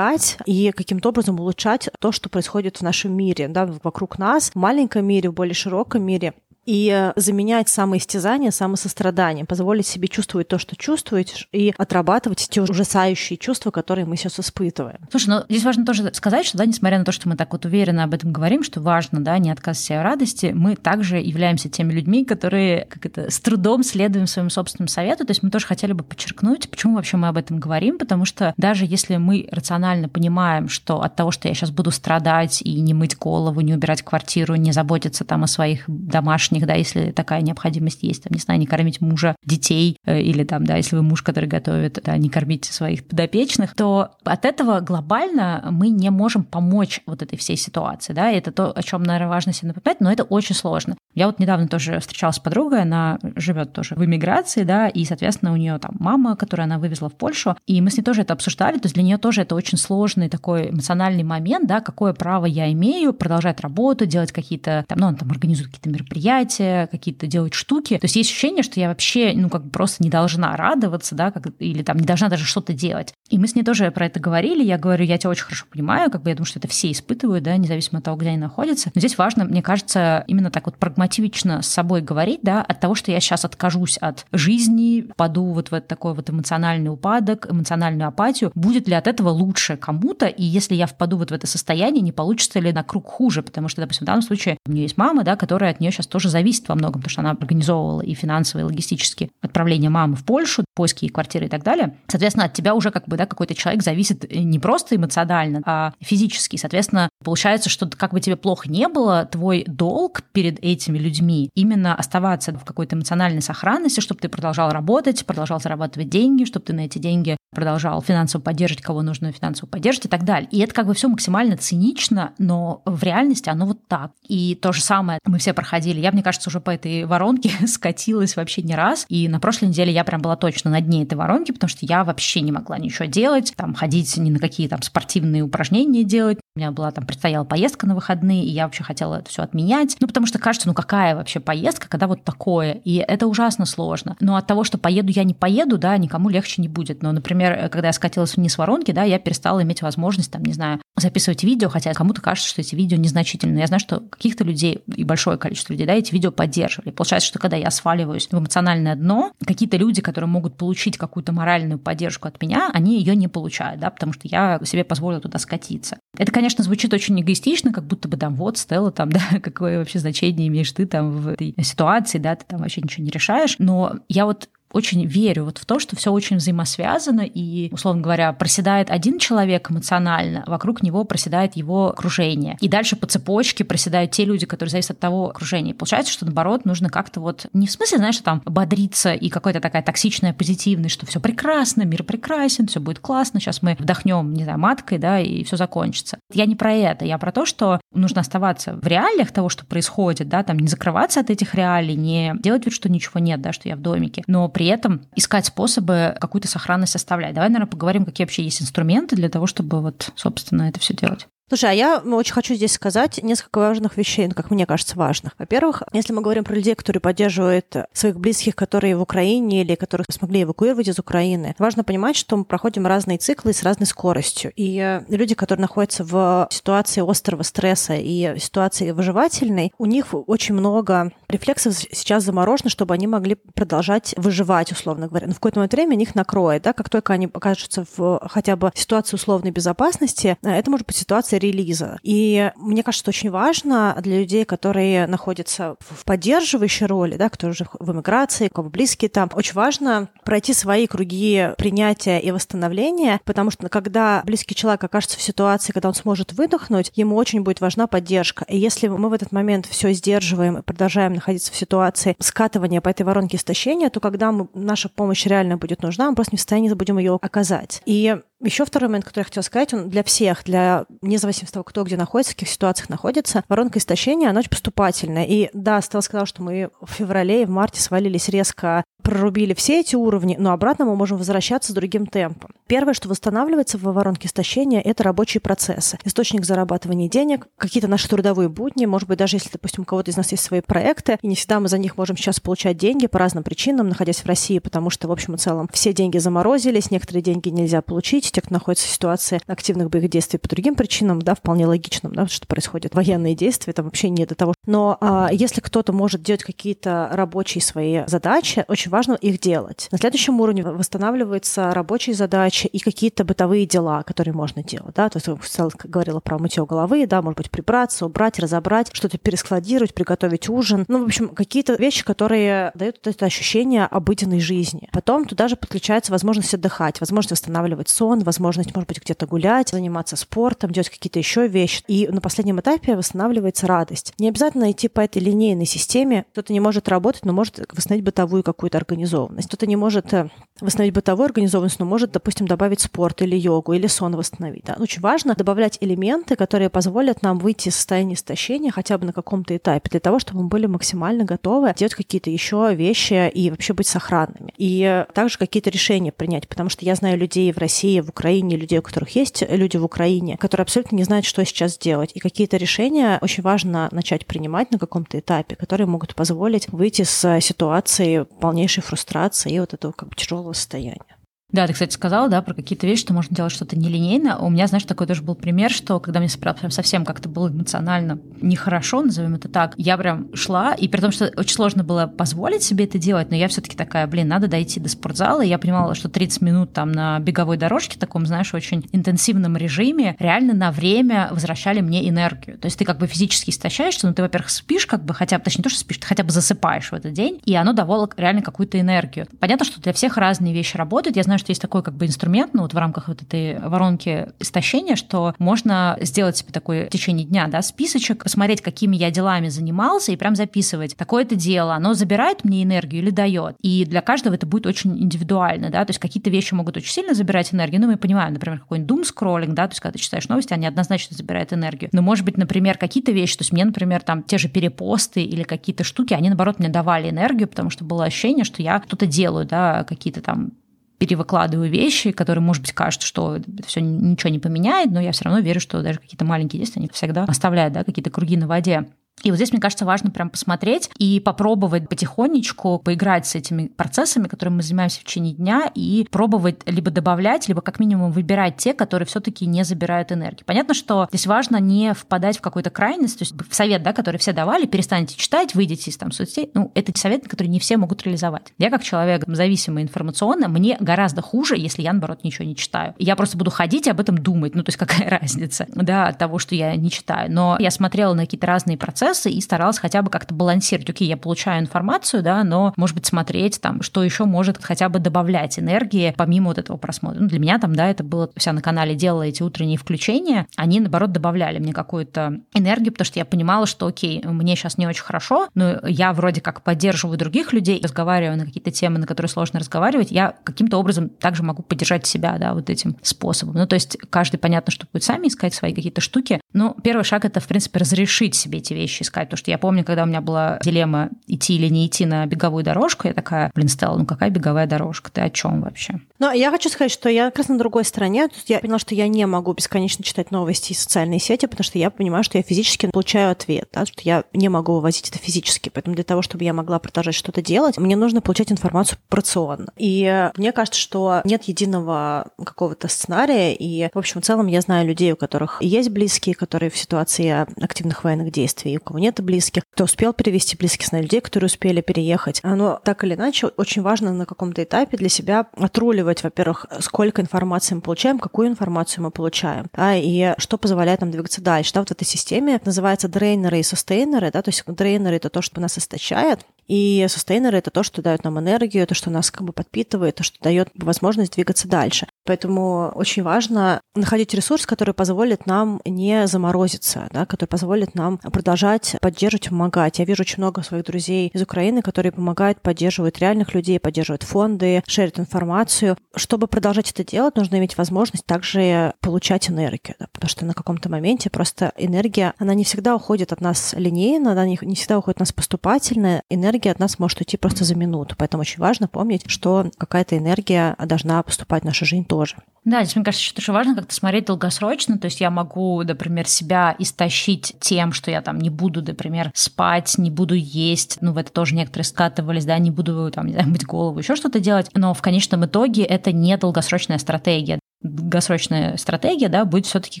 и каким-то образом улучшать то, что происходит в нашем мире, да, вокруг нас, в маленьком мире, в более широком мире. И заменять самоистязание самосостраданием, позволить себе чувствовать то, что чувствуешь, и отрабатывать те ужасающие чувства, которые мы сейчас испытываем. Слушай, ну здесь важно тоже сказать, что, да, несмотря на то, что мы так вот уверенно об этом говорим, что важно, да, не отказывать себе в радости, мы также являемся теми людьми, которые как это, с трудом следуем своему собственному совету. То есть мы тоже хотели бы подчеркнуть, почему вообще мы об этом говорим, потому что даже если мы рационально понимаем, что от того, что я сейчас буду страдать и не мыть голову, не убирать квартиру, не заботиться там о своих домашних, да, если такая необходимость есть, там, не знаю, не кормить мужа, детей, э, или там, да, если вы муж, который готовит, да, не кормить своих подопечных, то от этого глобально мы не можем помочь вот этой всей ситуации, да, и это то, о чем, наверное, важно себе напоминать, но это очень сложно. Я вот недавно тоже встречалась с подругой, она живет тоже в эмиграции, да, и, соответственно, у нее там мама, которую она вывезла в Польшу, и мы с ней тоже это обсуждали, то есть для нее тоже это очень сложный такой эмоциональный момент, да, какое право я имею продолжать работу, делать какие-то, там, ну, он там организует какие-то мероприятия, какие-то делать штуки. То есть есть ощущение, что я вообще, ну, как бы просто не должна радоваться, да, как, или там не должна даже что-то делать. И мы с ней тоже про это говорили. Я говорю, я тебя очень хорошо понимаю, как бы я думаю, что это все испытывают, да, независимо от того, где они находятся. Но здесь важно, мне кажется, именно так вот прагматично с собой говорить, да, от того, что я сейчас откажусь от жизни, паду вот в этот такой вот эмоциональный упадок, эмоциональную апатию, будет ли от этого лучше кому-то, и если я впаду вот в это состояние, не получится ли на круг хуже, потому что, допустим, в данном случае у нее есть мама, да, которая от нее сейчас тоже зависит во многом, потому что она организовывала и финансово, и логистически отправление мамы в Польшу, поиски ей квартиры и так далее. Соответственно, от тебя уже как бы, да, какой-то человек зависит не просто эмоционально, а физически. Соответственно, получается, что как бы тебе плохо не было, твой долг перед этими людьми именно оставаться в какой-то эмоциональной сохранности, чтобы ты продолжал работать, продолжал зарабатывать деньги, чтобы ты на эти деньги продолжал финансово поддерживать, кого нужно финансово поддерживать и так далее. И это как бы все максимально цинично, но в реальности оно вот так. И то же самое мы все проходили. Я, мне кажется, уже по этой воронке скатилась вообще не раз. И на прошлой неделе я прям была точно на дне этой воронки, потому что я вообще не могла ничего делать, там ходить ни на какие там спортивные упражнения делать. У меня была там предстояла поездка на выходные, и я вообще хотела это все отменять. Ну, потому что кажется, ну какая вообще поездка, когда вот такое? И это ужасно сложно. Но от того, что поеду я не поеду, да, никому легче не будет. Но, например, когда я скатилась вниз воронки, да, я перестала иметь возможность, там, не знаю, записывать видео, хотя кому-то кажется, что эти видео незначительные. Я знаю, что каких-то людей и большое количество людей, да, эти видео поддерживали. Получается, что когда я сваливаюсь в эмоциональное дно, какие-то люди, которые могут получить какую-то моральную поддержку от меня, они ее не получают, да, потому что я себе позволила туда скатиться. Это, конечно, звучит очень эгоистично, как будто бы там вот, Стелла, там, да, какое вообще значение имеешь ты там в этой ситуации, да, ты там вообще ничего не решаешь. Но я вот очень верю вот в то, что все очень взаимосвязано, и, условно говоря, проседает один человек эмоционально, вокруг него проседает его окружение. И дальше по цепочке проседают те люди, которые зависят от того окружения. И получается, что наоборот, нужно как-то вот не в смысле, знаешь, там бодриться и какая-то такая токсичная позитивность, что все прекрасно, мир прекрасен, все будет классно, сейчас мы вдохнем, не знаю, маткой, да, и все закончится. Я не про это, я про то, что нужно оставаться в реалиях того, что происходит, да, там не закрываться от этих реалий, не делать вид, что ничего нет, да, что я в домике, но при этом искать способы какую-то сохранность оставлять. Давай, наверное, поговорим, какие вообще есть инструменты для того, чтобы вот, собственно, это все делать. Слушай, а я очень хочу здесь сказать несколько важных вещей, ну, как мне кажется, важных. Во-первых, если мы говорим про людей, которые поддерживают своих близких, которые в Украине или которых смогли эвакуировать из Украины, важно понимать, что мы проходим разные циклы с разной скоростью. И э, люди, которые находятся в ситуации острого стресса и ситуации выживательной, у них очень много рефлексов сейчас заморожено, чтобы они могли продолжать выживать, условно говоря. Но в какое-то времени их накроет, да, как только они окажутся в хотя бы ситуации условной безопасности, э, это может быть ситуация после релиза. И мне кажется, очень важно для людей, которые находятся в поддерживающей роли, да, которые уже в эмиграции, кого близкие там, очень важно пройти свои круги принятия и восстановления, потому что когда близкий человек окажется в ситуации, когда он сможет выдохнуть, ему очень будет важна поддержка. И если мы в этот момент все сдерживаем и продолжаем находиться в ситуации скатывания по этой воронке истощения, то когда мы, наша помощь реально будет нужна, мы просто не в состоянии будем ее оказать. И еще второй момент, который я хотела сказать, он для всех, для вне зависимости от того, кто где находится, в каких ситуациях находится, воронка истощения, она очень поступательная. И да, Стелла сказала, что мы в феврале и в марте свалились резко прорубили все эти уровни, но обратно мы можем возвращаться с другим темпом. Первое, что восстанавливается в воронке истощения, это рабочие процессы. Источник зарабатывания денег, какие-то наши трудовые будни, может быть, даже если, допустим, у кого-то из нас есть свои проекты, и не всегда мы за них можем сейчас получать деньги по разным причинам, находясь в России, потому что, в общем и целом, все деньги заморозились, некоторые деньги нельзя получить, те, кто находится в ситуации активных боевых действий по другим причинам, да, вполне логичным, да, что происходит военные действия, там вообще не до того. Но а, если кто-то может делать какие-то рабочие свои задачи, очень важно их делать. На следующем уровне восстанавливаются рабочие задачи и какие-то бытовые дела, которые можно делать, да, то есть я говорила про мытье головы, да, может быть, прибраться, убрать, разобрать, что-то перескладировать, приготовить ужин, ну, в общем, какие-то вещи, которые дают это ощущение обыденной жизни. Потом туда же подключается возможность отдыхать, возможность восстанавливать сон, возможность, может быть, где-то гулять, заниматься спортом, делать какие-то еще вещи. И на последнем этапе восстанавливается радость. Не обязательно идти по этой линейной системе. Кто-то не может работать, но может восстановить бытовую какую-то организованность. Кто-то не может э, восстановить бытовую организованность, но может, допустим, добавить спорт или йогу, или сон восстановить. Да? Очень важно добавлять элементы, которые позволят нам выйти из состояния истощения хотя бы на каком-то этапе, для того, чтобы мы были максимально готовы делать какие-то еще вещи и вообще быть сохранными. И также какие-то решения принять, потому что я знаю людей в России, в Украине, людей, у которых есть люди в Украине, которые абсолютно не знают, что сейчас делать. И какие-то решения очень важно начать принимать на каком-то этапе, которые могут позволить выйти с ситуации полнейшей фрустрации и вот этого как бы тяжелого состояния. Да, ты, кстати, сказала, да, про какие-то вещи, что можно делать что-то нелинейно. У меня, знаешь, такой тоже был пример, что когда мне прям совсем как-то было эмоционально нехорошо, назовем это так, я прям шла, и при том, что очень сложно было позволить себе это делать, но я все таки такая, блин, надо дойти до спортзала, и я понимала, что 30 минут там на беговой дорожке, таком, знаешь, очень интенсивном режиме, реально на время возвращали мне энергию. То есть ты как бы физически истощаешься, но ты, во-первых, спишь как бы, хотя бы, точнее, не то, что спишь, ты хотя бы засыпаешь в этот день, и оно давало реально какую-то энергию. Понятно, что для всех разные вещи работают. Я знаю, что есть такой как бы инструмент, ну вот в рамках вот этой воронки истощения, что можно сделать себе такой в течение дня, да, списочек, посмотреть, какими я делами занимался, и прям записывать. Такое-то дело, оно забирает мне энергию или дает. И для каждого это будет очень индивидуально, да, то есть какие-то вещи могут очень сильно забирать энергию, ну мы понимаем, например, какой-нибудь doom scrolling, да, то есть когда ты читаешь новости, они однозначно забирают энергию. Но может быть, например, какие-то вещи, то есть мне, например, там те же перепосты или какие-то штуки, они наоборот мне давали энергию, потому что было ощущение, что я что-то делаю, да, какие-то там перевыкладываю вещи, которые, может быть, кажется, что все ничего не поменяет, но я все равно верю, что даже какие-то маленькие действия, они всегда оставляют да, какие-то круги на воде. И вот здесь, мне кажется, важно прям посмотреть и попробовать потихонечку поиграть с этими процессами, которыми мы занимаемся в течение дня, и пробовать либо добавлять, либо как минимум выбирать те, которые все-таки не забирают энергию. Понятно, что здесь важно не впадать в какую-то крайность, то есть в совет, да, который все давали, перестаньте читать, выйдите из там соцсетей. Ну, это совет, который не все могут реализовать. Я как человек зависимый информационно, мне гораздо хуже, если я, наоборот, ничего не читаю. Я просто буду ходить и об этом думать. Ну, то есть какая разница, да, от того, что я не читаю. Но я смотрела на какие-то разные процессы, процессы и старалась хотя бы как-то балансировать. Окей, я получаю информацию, да, но, может быть, смотреть там, что еще может хотя бы добавлять энергии помимо вот этого просмотра. Ну, для меня там, да, это было вся на канале делала эти утренние включения, они, наоборот, добавляли мне какую-то энергию, потому что я понимала, что, окей, мне сейчас не очень хорошо, но я вроде как поддерживаю других людей, разговариваю на какие-то темы, на которые сложно разговаривать, я каким-то образом также могу поддержать себя, да, вот этим способом. Ну, то есть каждый, понятно, что будет сами искать свои какие-то штуки, но первый шаг — это, в принципе, разрешить себе эти вещи вещи искать. Потому что я помню, когда у меня была дилемма идти или не идти на беговую дорожку, я такая, блин, Стелла, ну какая беговая дорожка? Ты о чем вообще? Но я хочу сказать, что я как раз на другой стороне. Я поняла, что я не могу бесконечно читать новости и социальные сети, потому что я понимаю, что я физически получаю ответ, да, что я не могу вывозить это физически. Поэтому для того, чтобы я могла продолжать что-то делать, мне нужно получать информацию порционно. И мне кажется, что нет единого какого-то сценария. И, в общем, в целом я знаю людей, у которых есть близкие, которые в ситуации активных военных действий, кого нет близких, кто успел перевести близких, знаю людей, которые успели переехать. Оно так или иначе очень важно на каком-то этапе для себя отруливать, во-первых, сколько информации мы получаем, какую информацию мы получаем, да, и что позволяет нам двигаться дальше. Да, вот в этой системе называется дрейнеры и сустейнеры, да, то есть дрейнеры — это то, что нас истощает, и сустейнеры — это то, что дает нам энергию, то, что нас как бы подпитывает, то, что дает возможность двигаться дальше. Поэтому очень важно находить ресурс, который позволит нам не заморозиться, да, который позволит нам продолжать поддерживать, помогать. Я вижу очень много своих друзей из Украины, которые помогают, поддерживают реальных людей, поддерживают фонды, шерят информацию. Чтобы продолжать это делать, нужно иметь возможность также получать энергию, да, потому что на каком-то моменте просто энергия, она не всегда уходит от нас линейно, она не, всегда уходит от нас поступательно. Энергия энергия от нас может уйти просто за минуту. Поэтому очень важно помнить, что какая-то энергия должна поступать в нашу жизнь тоже. Да, здесь, мне кажется, что тоже важно как-то смотреть долгосрочно. То есть я могу, например, себя истощить тем, что я там не буду, например, спать, не буду есть. Ну, в это тоже некоторые скатывались, да, не буду там, не знаю, мыть голову, еще что-то делать. Но в конечном итоге это не долгосрочная стратегия долгосрочная стратегия, да, будет все-таки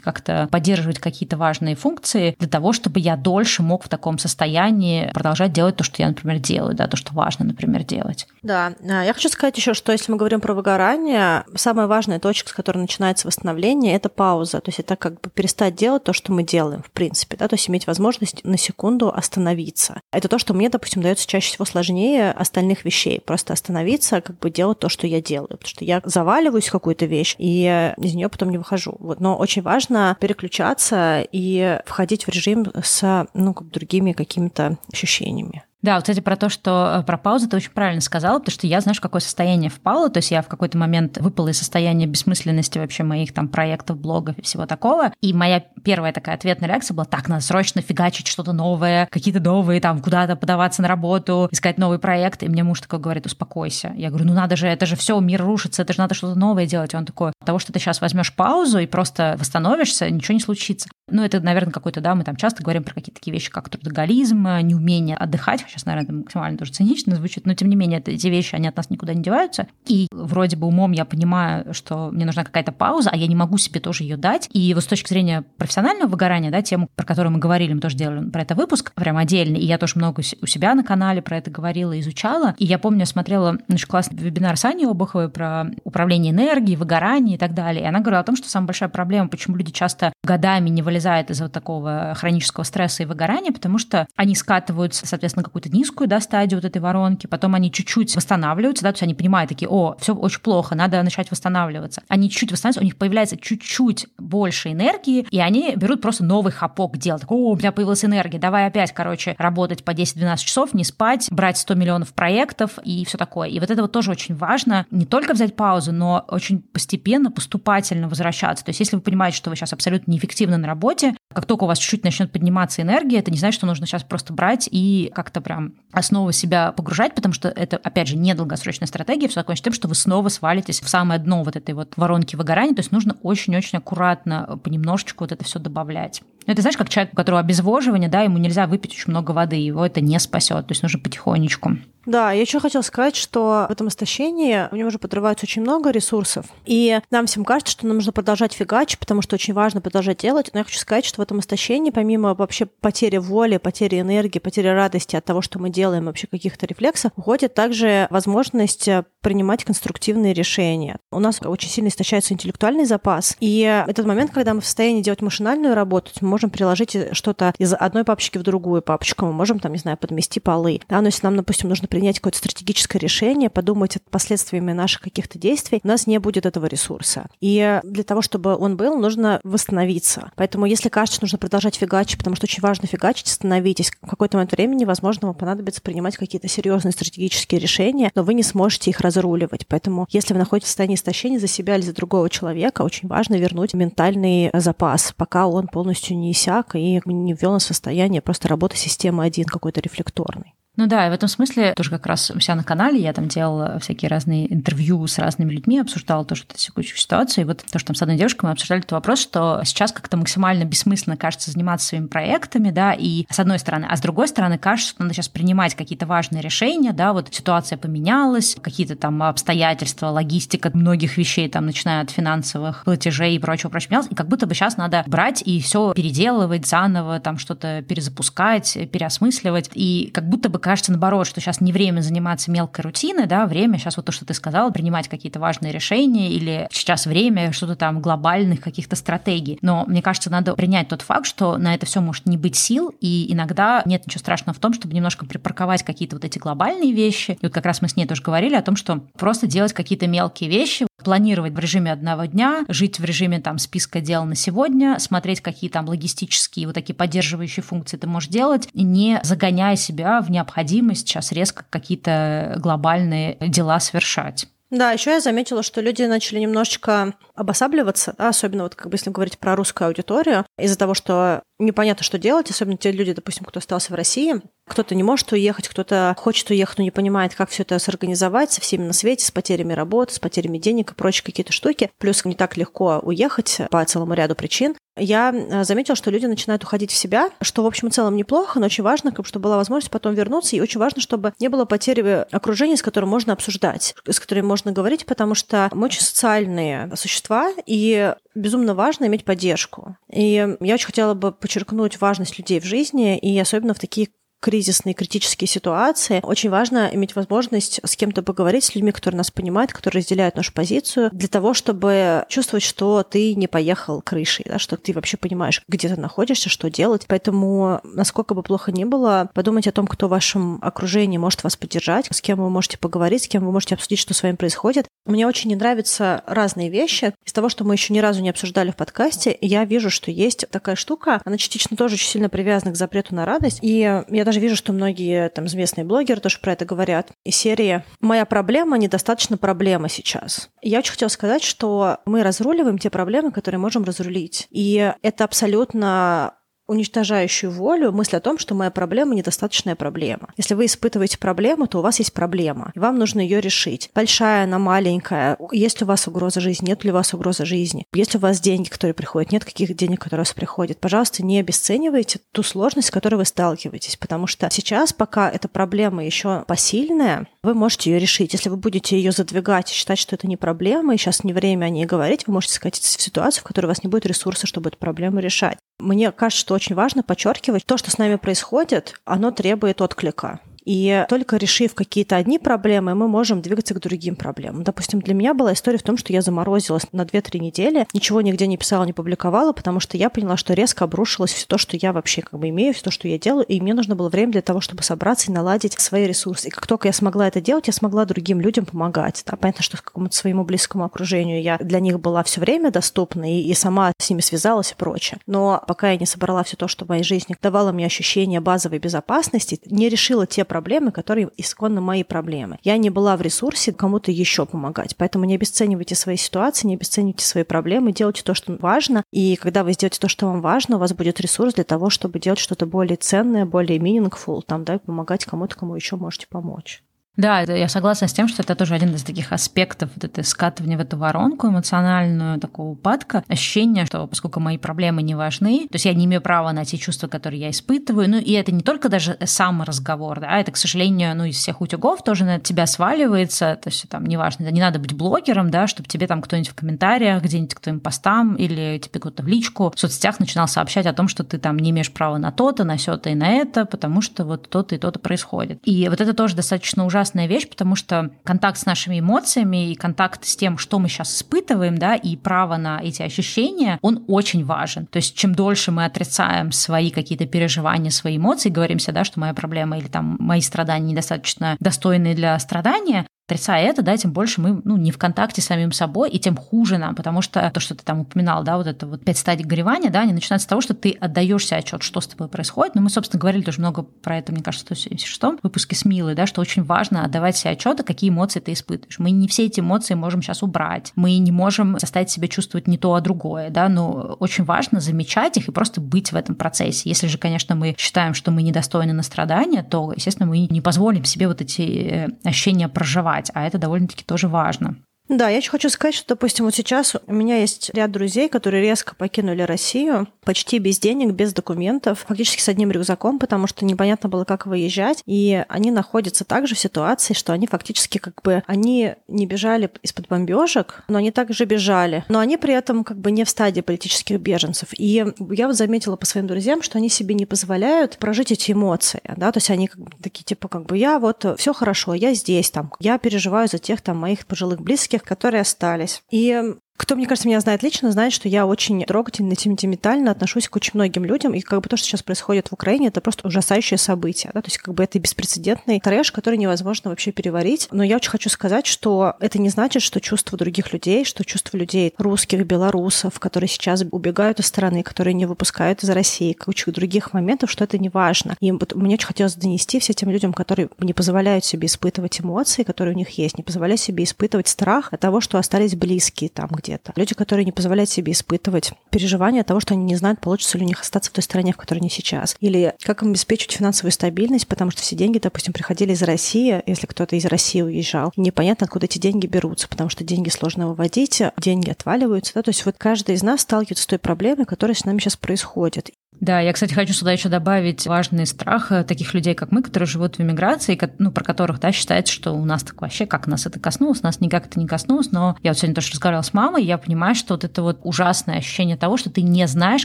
как-то поддерживать какие-то важные функции для того, чтобы я дольше мог в таком состоянии продолжать делать то, что я, например, делаю, да, то, что важно, например, делать. Да, а, я хочу сказать еще, что если мы говорим про выгорание, самая важная точка, с которой начинается восстановление, это пауза, то есть это как бы перестать делать то, что мы делаем, в принципе, да, то есть иметь возможность на секунду остановиться. Это то, что мне, допустим, дается чаще всего сложнее остальных вещей, просто остановиться, как бы делать то, что я делаю, потому что я заваливаюсь в какую-то вещь, и из нее потом не выхожу. Вот. Но очень важно переключаться и входить в режим с ну, как другими какими-то ощущениями. Да, вот, кстати, про то, что э, про паузу ты очень правильно сказала, потому что я, знаешь, какое состояние впала, то есть я в какой-то момент выпала из состояния бессмысленности вообще моих там проектов, блогов и всего такого, и моя первая такая ответная реакция была, так, надо срочно фигачить что-то новое, какие-то новые, там, куда-то подаваться на работу, искать новый проект, и мне муж такой говорит, успокойся. Я говорю, ну надо же, это же все, мир рушится, это же надо что-то новое делать. И он такой, того, что ты сейчас возьмешь паузу и просто восстановишься, ничего не случится. Ну, это, наверное, какой-то, да, мы там часто говорим про какие-то такие вещи, как трудоголизм, неумение отдыхать, сейчас, наверное, максимально тоже цинично звучит, но тем не менее, эти вещи, они от нас никуда не деваются. И вроде бы умом я понимаю, что мне нужна какая-то пауза, а я не могу себе тоже ее дать. И вот с точки зрения профессионального выгорания, да, тему, про которую мы говорили, мы тоже делали про это выпуск, прям отдельный, и я тоже много у себя на канале про это говорила, изучала. И я помню, я смотрела очень классный вебинар Сани Обуховой про управление энергией, выгорание и так далее. И она говорила о том, что самая большая проблема, почему люди часто годами не вылезают из вот такого хронического стресса и выгорания, потому что они скатываются, соответственно, какую-то низкую да, стадию вот этой воронки, потом они чуть-чуть восстанавливаются, да, то есть они понимают такие, о, все очень плохо, надо начать восстанавливаться. Они чуть-чуть восстанавливаются, у них появляется чуть-чуть больше энергии, и они берут просто новый хапок дел. Так, о, у меня появилась энергия, давай опять, короче, работать по 10-12 часов, не спать, брать 100 миллионов проектов и все такое. И вот это вот тоже очень важно, не только взять паузу, но очень постепенно, поступательно возвращаться. То есть если вы понимаете, что вы сейчас абсолютно неэффективны на работе, как только у вас чуть-чуть начнет подниматься энергия, это не значит, что нужно сейчас просто брать и как-то прям снова себя погружать, потому что это, опять же, не долгосрочная стратегия, все закончится тем, что вы снова свалитесь в самое дно вот этой вот воронки выгорания, то есть нужно очень-очень аккуратно, понемножечку вот это все добавлять. Ну, это знаешь, как человек, у которого обезвоживание, да, ему нельзя выпить очень много воды, его это не спасет, то есть нужно потихонечку. Да, я еще хотела сказать, что в этом истощении у него уже подрывается очень много ресурсов, и нам всем кажется, что нам нужно продолжать фигачить, потому что очень важно продолжать делать, но я хочу сказать, что в этом истощении, помимо вообще потери воли, потери энергии, потери радости от того, что мы делаем, вообще каких-то рефлексов, уходит также возможность принимать конструктивные решения. У нас очень сильно истощается интеллектуальный запас, и этот момент, когда мы в состоянии делать машинальную работу, мы можем приложить что-то из одной папочки в другую папочку, мы можем, там, не знаю, подмести полы. Да, но если нам, допустим, нужно принять какое-то стратегическое решение, подумать о последствиями наших каких-то действий, у нас не будет этого ресурса. И для того, чтобы он был, нужно восстановиться. Поэтому если кажется, нужно продолжать фигачить, потому что очень важно фигачить, остановитесь. В какой-то момент времени, возможно, вам понадобится принимать какие-то серьезные стратегические решения, но вы не сможете их разруливать. Поэтому если вы находитесь в состоянии истощения за себя или за другого человека, очень важно вернуть ментальный запас, пока он полностью не иссяк и не ввел нас в состояние просто работы системы один какой-то рефлекторный. Ну да, и в этом смысле тоже как раз у себя на канале я там делала всякие разные интервью с разными людьми, обсуждала тоже эту текущую ситуацию. И вот то, что там с одной девушкой мы обсуждали этот вопрос, что сейчас как-то максимально бессмысленно кажется заниматься своими проектами, да, и с одной стороны, а с другой стороны кажется, что надо сейчас принимать какие-то важные решения, да, вот ситуация поменялась, какие-то там обстоятельства, логистика многих вещей, там, начиная от финансовых платежей и прочего, прочего, менялась, и как будто бы сейчас надо брать и все переделывать заново, там что-то перезапускать, переосмысливать, и как будто бы кажется, наоборот, что сейчас не время заниматься мелкой рутиной, да, время сейчас вот то, что ты сказала, принимать какие-то важные решения или сейчас время что-то там глобальных каких-то стратегий. Но мне кажется, надо принять тот факт, что на это все может не быть сил, и иногда нет ничего страшного в том, чтобы немножко припарковать какие-то вот эти глобальные вещи. И вот как раз мы с ней тоже говорили о том, что просто делать какие-то мелкие вещи, планировать в режиме одного дня, жить в режиме там списка дел на сегодня, смотреть, какие там логистические вот такие поддерживающие функции ты можешь делать, не загоняя себя в необходимость сейчас резко какие-то глобальные дела совершать. Да, еще я заметила, что люди начали немножечко обосабливаться, да, особенно вот как бы если говорить про русскую аудиторию, из-за того, что непонятно, что делать, особенно те люди, допустим, кто остался в России, Кто-то не может уехать, кто-то хочет уехать, но не понимает, как все это сорганизовать со всеми на свете, с потерями работы, с потерями денег и прочие какие-то штуки. Плюс не так легко уехать по целому ряду причин я э, заметила, что люди начинают уходить в себя, что, в общем и целом, неплохо, но очень важно, чтобы была возможность потом вернуться, и очень важно, чтобы не было потери окружения, с которым можно обсуждать, с которыми можно говорить, потому что мы очень социальные существа, и безумно важно иметь поддержку. И я очень хотела бы подчеркнуть важность людей в жизни, и особенно в такие кризисные, критические ситуации, очень важно иметь возможность с кем-то поговорить, с людьми, которые нас понимают, которые разделяют нашу позицию, для того, чтобы чувствовать, что ты не поехал крышей, да, что ты вообще понимаешь, где ты находишься, что делать. Поэтому, насколько бы плохо ни было, подумайте о том, кто в вашем окружении может вас поддержать, с кем вы можете поговорить, с кем вы можете обсудить, что с вами происходит. Мне очень не нравятся разные вещи. Из того, что мы еще ни разу не обсуждали в подкасте, я вижу, что есть такая штука, она частично тоже очень сильно привязана к запрету на радость. И я даже вижу, что многие там известные блогеры тоже про это говорят. И серии «Моя проблема недостаточно проблема сейчас». Я очень хотела сказать, что мы разруливаем те проблемы, которые можем разрулить. И это абсолютно уничтожающую волю мысль о том, что моя проблема недостаточная проблема. Если вы испытываете проблему, то у вас есть проблема, и вам нужно ее решить. Большая она, маленькая. Есть ли у вас угроза жизни, нет ли у вас угрозы жизни? Есть ли у вас деньги, которые приходят, нет каких денег, которые у вас приходят? Пожалуйста, не обесценивайте ту сложность, с которой вы сталкиваетесь, потому что сейчас, пока эта проблема еще посильная, вы можете ее решить. Если вы будете ее задвигать и считать, что это не проблема, и сейчас не время о ней говорить, вы можете скатиться в ситуацию, в которой у вас не будет ресурса, чтобы эту проблему решать. Мне кажется, что очень важно подчеркивать, то, что с нами происходит, оно требует отклика. И только решив какие-то одни проблемы, мы можем двигаться к другим проблемам. Допустим, для меня была история в том, что я заморозилась на 2-3 недели, ничего нигде не писала, не публиковала, потому что я поняла, что резко обрушилось все то, что я вообще как бы имею, все то, что я делаю, и мне нужно было время для того, чтобы собраться и наладить свои ресурсы. И как только я смогла это делать, я смогла другим людям помогать. Да? Понятно, что какому-то своему близкому окружению я для них была все время доступна и, и сама с ними связалась и прочее. Но пока я не собрала все то, что в моей жизни давало мне ощущение базовой безопасности, не решила те проблемы, проблемы, которые исконно мои проблемы. Я не была в ресурсе кому-то еще помогать. Поэтому не обесценивайте свои ситуации, не обесценивайте свои проблемы, делайте то, что важно. И когда вы сделаете то, что вам важно, у вас будет ресурс для того, чтобы делать что-то более ценное, более meaningful, там, да, помогать кому-то, кому еще можете помочь. Да, я согласна с тем, что это тоже один из таких аспектов вот это скатывания в эту воронку эмоциональную, такого упадка. Ощущение, что поскольку мои проблемы не важны, то есть я не имею права на те чувства, которые я испытываю. Ну и это не только даже сам разговор, да, это, к сожалению, ну из всех утюгов тоже на тебя сваливается. То есть там неважно, не надо быть блогером, да, чтобы тебе там кто-нибудь в комментариях, где-нибудь к твоим постам или тебе кто-то в личку в соцсетях начинал сообщать о том, что ты там не имеешь права на то-то, на сё-то и на это, потому что вот то-то и то-то происходит. И вот это тоже достаточно ужасно ужасная вещь, потому что контакт с нашими эмоциями и контакт с тем, что мы сейчас испытываем, да, и право на эти ощущения, он очень важен. То есть чем дольше мы отрицаем свои какие-то переживания, свои эмоции, говоримся, да, что моя проблема или там мои страдания недостаточно достойные для страдания, Отрицая это, да, тем больше мы ну, не в контакте с самим собой, и тем хуже нам, потому что то, что ты там упоминал, да, вот это вот пять стадий горевания, да, они начинаются с того, что ты отдаешься отчет, что с тобой происходит. Но мы, собственно, говорили тоже много про это, мне кажется, в 176 выпуске с Милой, да, что очень важно отдавать себе отчет, какие эмоции ты испытываешь. Мы не все эти эмоции можем сейчас убрать. Мы не можем заставить себя чувствовать не то, а другое, да, но очень важно замечать их и просто быть в этом процессе. Если же, конечно, мы считаем, что мы недостойны на страдания, то, естественно, мы не позволим себе вот эти э, ощущения проживать развивать, а это довольно-таки тоже важно. Да, я еще хочу сказать, что, допустим, вот сейчас у меня есть ряд друзей, которые резко покинули Россию, почти без денег, без документов, фактически с одним рюкзаком, потому что непонятно было, как выезжать. И они находятся также в ситуации, что они фактически как бы, они не бежали из-под бомбежек, но они также бежали. Но они при этом как бы не в стадии политических беженцев. И я вот заметила по своим друзьям, что они себе не позволяют прожить эти эмоции, да, то есть они как бы такие, типа, как бы я вот, все хорошо, я здесь, там, я переживаю за тех там моих пожилых близких, близких, которые остались. И кто, мне кажется, меня знает лично, знает, что я очень трогательно, сентиментально отношусь к очень многим людям. И как бы то, что сейчас происходит в Украине, это просто ужасающее событие. Да? То есть как бы это беспрецедентный трэш, который невозможно вообще переварить. Но я очень хочу сказать, что это не значит, что чувства других людей, что чувства людей русских, белорусов, которые сейчас убегают из страны, которые не выпускают из России, кучу других моментов, что это не важно. И вот мне очень хотелось донести все тем людям, которые не позволяют себе испытывать эмоции, которые у них есть, не позволяют себе испытывать страх от того, что остались близкие там, где-то. Люди, которые не позволяют себе испытывать переживания того, что они не знают, получится ли у них остаться в той стране, в которой они сейчас. Или как им обеспечить финансовую стабильность, потому что все деньги, допустим, приходили из России, если кто-то из России уезжал. непонятно, откуда эти деньги берутся, потому что деньги сложно выводить, деньги отваливаются. Да? То есть вот каждый из нас сталкивается с той проблемой, которая с нами сейчас происходит. Да, я, кстати, хочу сюда еще добавить важный страх э, таких людей, как мы, которые живут в эмиграции, ну, про которых, да, считается, что у нас так вообще, как нас это коснулось, нас никак это не коснулось, но я вот сегодня тоже разговаривала с мамой, и я понимаю, что вот это вот ужасное ощущение того, что ты не знаешь,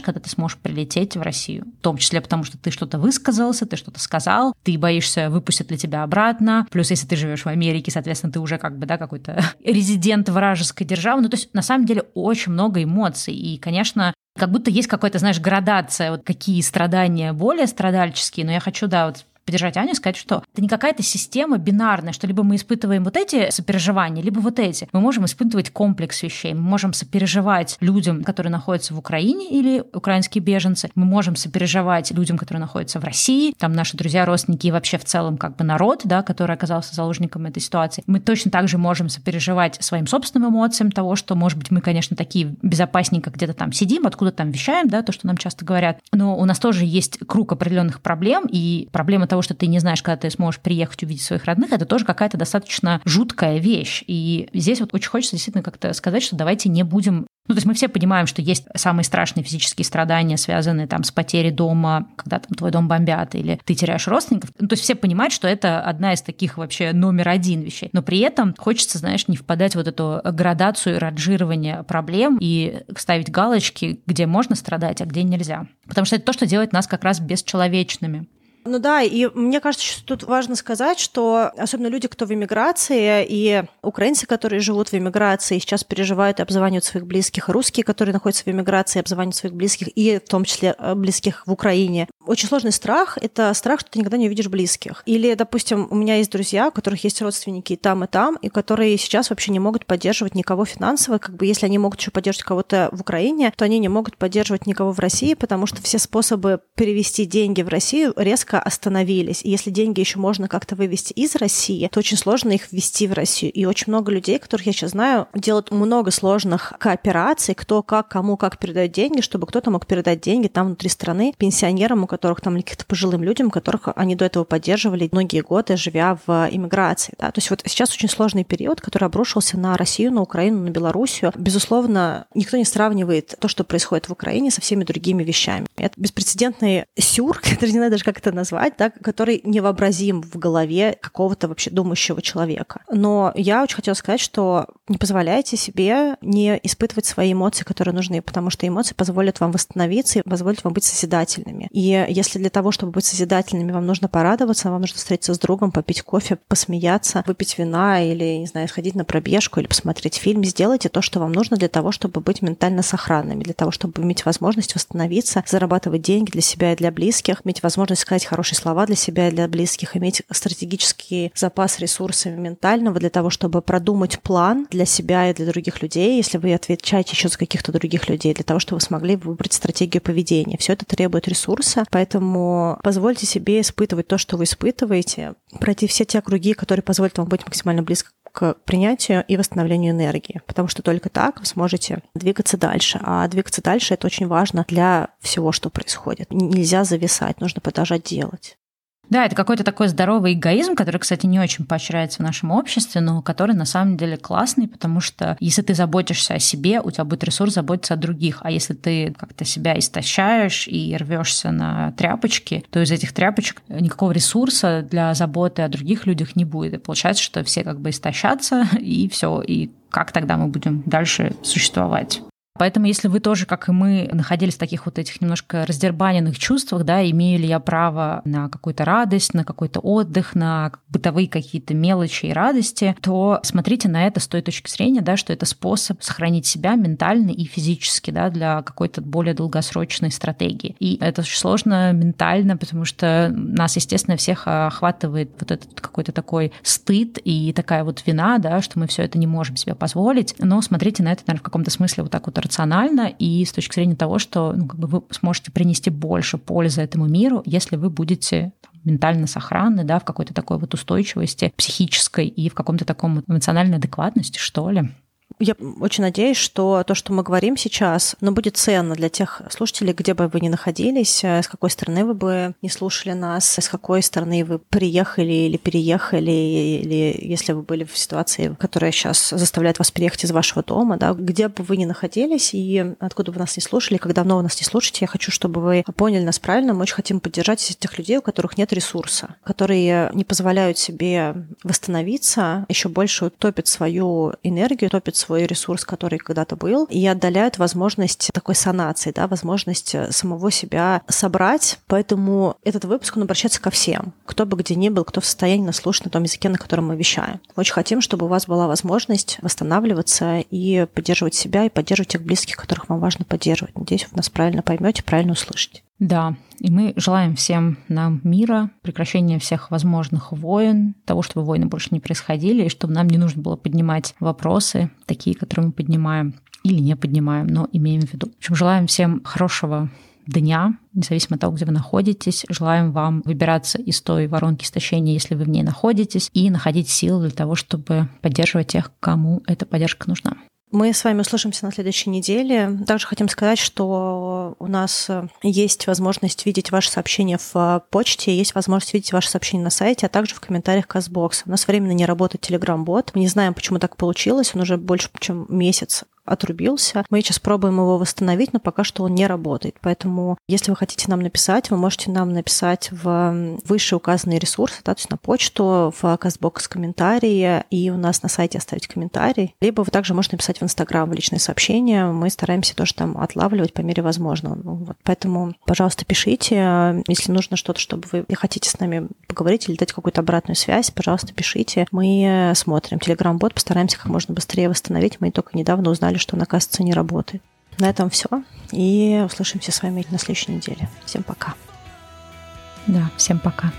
когда ты сможешь прилететь в Россию, в том числе потому, что ты что-то высказался, ты что-то сказал, ты боишься, выпустят ли тебя обратно, плюс если ты живешь в Америке, соответственно, ты уже как бы, да, какой-то резидент вражеской державы, ну, то есть на самом деле очень много эмоций, и, конечно, как будто есть какая-то, знаешь, градация, вот какие страдания более страдальческие, но я хочу, да, вот поддержать Аню и сказать, что это не какая-то система бинарная, что либо мы испытываем вот эти сопереживания, либо вот эти. Мы можем испытывать комплекс вещей, мы можем сопереживать людям, которые находятся в Украине или украинские беженцы, мы можем сопереживать людям, которые находятся в России, там наши друзья, родственники и вообще в целом как бы народ, да, который оказался заложником этой ситуации. Мы точно так же можем сопереживать своим собственным эмоциям того, что, может быть, мы, конечно, такие безопасненько где-то там сидим, откуда там вещаем, да, то, что нам часто говорят, но у нас тоже есть круг определенных проблем, и проблема того, что ты не знаешь, когда ты сможешь приехать увидеть своих родных, это тоже какая-то достаточно жуткая вещь. И здесь вот очень хочется действительно как-то сказать, что давайте не будем ну, то есть мы все понимаем, что есть самые страшные физические страдания, связанные там с потерей дома, когда там твой дом бомбят или ты теряешь родственников. Ну, то есть все понимают, что это одна из таких вообще номер один вещей. Но при этом хочется, знаешь, не впадать в вот эту градацию ранжирования проблем и ставить галочки, где можно страдать, а где нельзя. Потому что это то, что делает нас как раз бесчеловечными. Ну да, и мне кажется, что тут важно сказать, что особенно люди, кто в эмиграции, и украинцы, которые живут в эмиграции, сейчас переживают и обзванивают своих близких, русские, которые находятся в эмиграции, обзванивают своих близких, и в том числе э, близких в Украине. Очень сложный страх — это страх, что ты никогда не увидишь близких. Или, допустим, у меня есть друзья, у которых есть родственники и там, и там, и которые сейчас вообще не могут поддерживать никого финансово. Как бы если они могут еще поддерживать кого-то в Украине, то они не могут поддерживать никого в России, потому что все способы перевести деньги в Россию резко резко остановились. И если деньги еще можно как-то вывести из России, то очень сложно их ввести в Россию. И очень много людей, которых я сейчас знаю, делают много сложных коопераций, кто как, кому как передает деньги, чтобы кто-то мог передать деньги там внутри страны пенсионерам, у которых там каких-то пожилым людям, которых они до этого поддерживали многие годы, живя в иммиграции. Да? То есть вот сейчас очень сложный период, который обрушился на Россию, на Украину, на Белоруссию. Безусловно, никто не сравнивает то, что происходит в Украине, со всеми другими вещами. Это беспрецедентный сюр, который не знаю даже, как это назвать, да, который невообразим в голове какого-то вообще думающего человека. Но я очень хотела сказать, что не позволяйте себе не испытывать свои эмоции, которые нужны, потому что эмоции позволят вам восстановиться и позволят вам быть созидательными. И если для того, чтобы быть созидательными, вам нужно порадоваться, вам нужно встретиться с другом, попить кофе, посмеяться, выпить вина или, не знаю, сходить на пробежку или посмотреть фильм, сделайте то, что вам нужно для того, чтобы быть ментально сохранными, для того, чтобы иметь возможность восстановиться, зарабатывать деньги для себя и для близких, иметь возможность сказать хорошие слова для себя и для близких, иметь стратегический запас ресурсов ментального для того, чтобы продумать план для себя и для других людей, если вы отвечаете еще за каких-то других людей, для того, чтобы вы смогли выбрать стратегию поведения. Все это требует ресурса, поэтому позвольте себе испытывать то, что вы испытываете, пройти все те круги, которые позволят вам быть максимально близко к принятию и восстановлению энергии, потому что только так вы сможете двигаться дальше. А двигаться дальше это очень важно для всего, что происходит. Нельзя зависать, нужно продолжать делать. Да, это какой-то такой здоровый эгоизм, который, кстати, не очень поощряется в нашем обществе, но который на самом деле классный, потому что если ты заботишься о себе, у тебя будет ресурс заботиться о других. А если ты как-то себя истощаешь и рвешься на тряпочки, то из этих тряпочек никакого ресурса для заботы о других людях не будет. И получается, что все как бы истощатся, и все. И как тогда мы будем дальше существовать? Поэтому, если вы тоже, как и мы, находились в таких вот этих немножко раздербаненных чувствах, да, имею ли я право на какую-то радость, на какой-то отдых, на бытовые какие-то мелочи и радости, то смотрите на это с той точки зрения, да, что это способ сохранить себя ментально и физически, да, для какой-то более долгосрочной стратегии. И это очень сложно ментально, потому что нас, естественно, всех охватывает вот этот какой-то такой стыд и такая вот вина, да, что мы все это не можем себе позволить. Но смотрите на это, наверное, в каком-то смысле вот так вот рационально и с точки зрения того, что ну, как бы вы сможете принести больше пользы этому миру, если вы будете ментально сохранны, да, в какой-то такой вот устойчивости психической и в каком-то таком эмоциональной адекватности, что ли. Я очень надеюсь, что то, что мы говорим сейчас, ну, будет ценно для тех слушателей, где бы вы ни находились, э, с какой стороны вы бы не слушали нас, с какой стороны вы приехали или переехали, или если вы были в ситуации, которая сейчас заставляет вас переехать из вашего дома, да, где бы вы ни находились и откуда бы нас не слушали, как давно вы нас не слушаете, я хочу, чтобы вы поняли нас правильно. Мы очень хотим поддержать тех людей, у которых нет ресурса, которые не позволяют себе восстановиться, еще больше топят свою энергию, топят свой ресурс, который когда-то был, и отдаляют возможность такой санации, да, возможность самого себя собрать. Поэтому этот выпуск, он обращается ко всем, кто бы где ни был, кто в состоянии нас на том языке, на котором мы вещаем. Очень хотим, чтобы у вас была возможность восстанавливаться и поддерживать себя, и поддерживать тех близких, которых вам важно поддерживать. Надеюсь, вы нас правильно поймете, правильно услышите. Да, и мы желаем всем нам мира, прекращения всех возможных войн, того, чтобы войны больше не происходили, и чтобы нам не нужно было поднимать вопросы, такие, которые мы поднимаем или не поднимаем, но имеем в виду. В общем, желаем всем хорошего дня, независимо от того, где вы находитесь. Желаем вам выбираться из той воронки истощения, если вы в ней находитесь, и находить силы для того, чтобы поддерживать тех, кому эта поддержка нужна. Мы с вами услышимся на следующей неделе. Также хотим сказать, что у нас есть возможность видеть ваши сообщения в почте, есть возможность видеть ваши сообщения на сайте, а также в комментариях Казбокса. У нас временно не работает Telegram-бот. Мы не знаем, почему так получилось. Он уже больше, чем месяц отрубился. Мы сейчас пробуем его восстановить, но пока что он не работает. Поэтому, если вы хотите нам написать, вы можете нам написать в выше указанные ресурсы, да, то есть на почту, в Кастбокс комментарии, и у нас на сайте оставить комментарий. Либо вы также можете написать в Инстаграм в личные сообщения. Мы стараемся тоже там отлавливать по мере возможного. Ну, вот. Поэтому, пожалуйста, пишите. Если нужно что-то, чтобы вы хотите с нами поговорить или дать какую-то обратную связь, пожалуйста, пишите. Мы смотрим. Телеграм-бот постараемся как можно быстрее восстановить. Мы только недавно узнали, узнали, что он, оказывается, не работает. На этом все. И услышимся с вами на следующей неделе. Всем пока. Да, всем пока.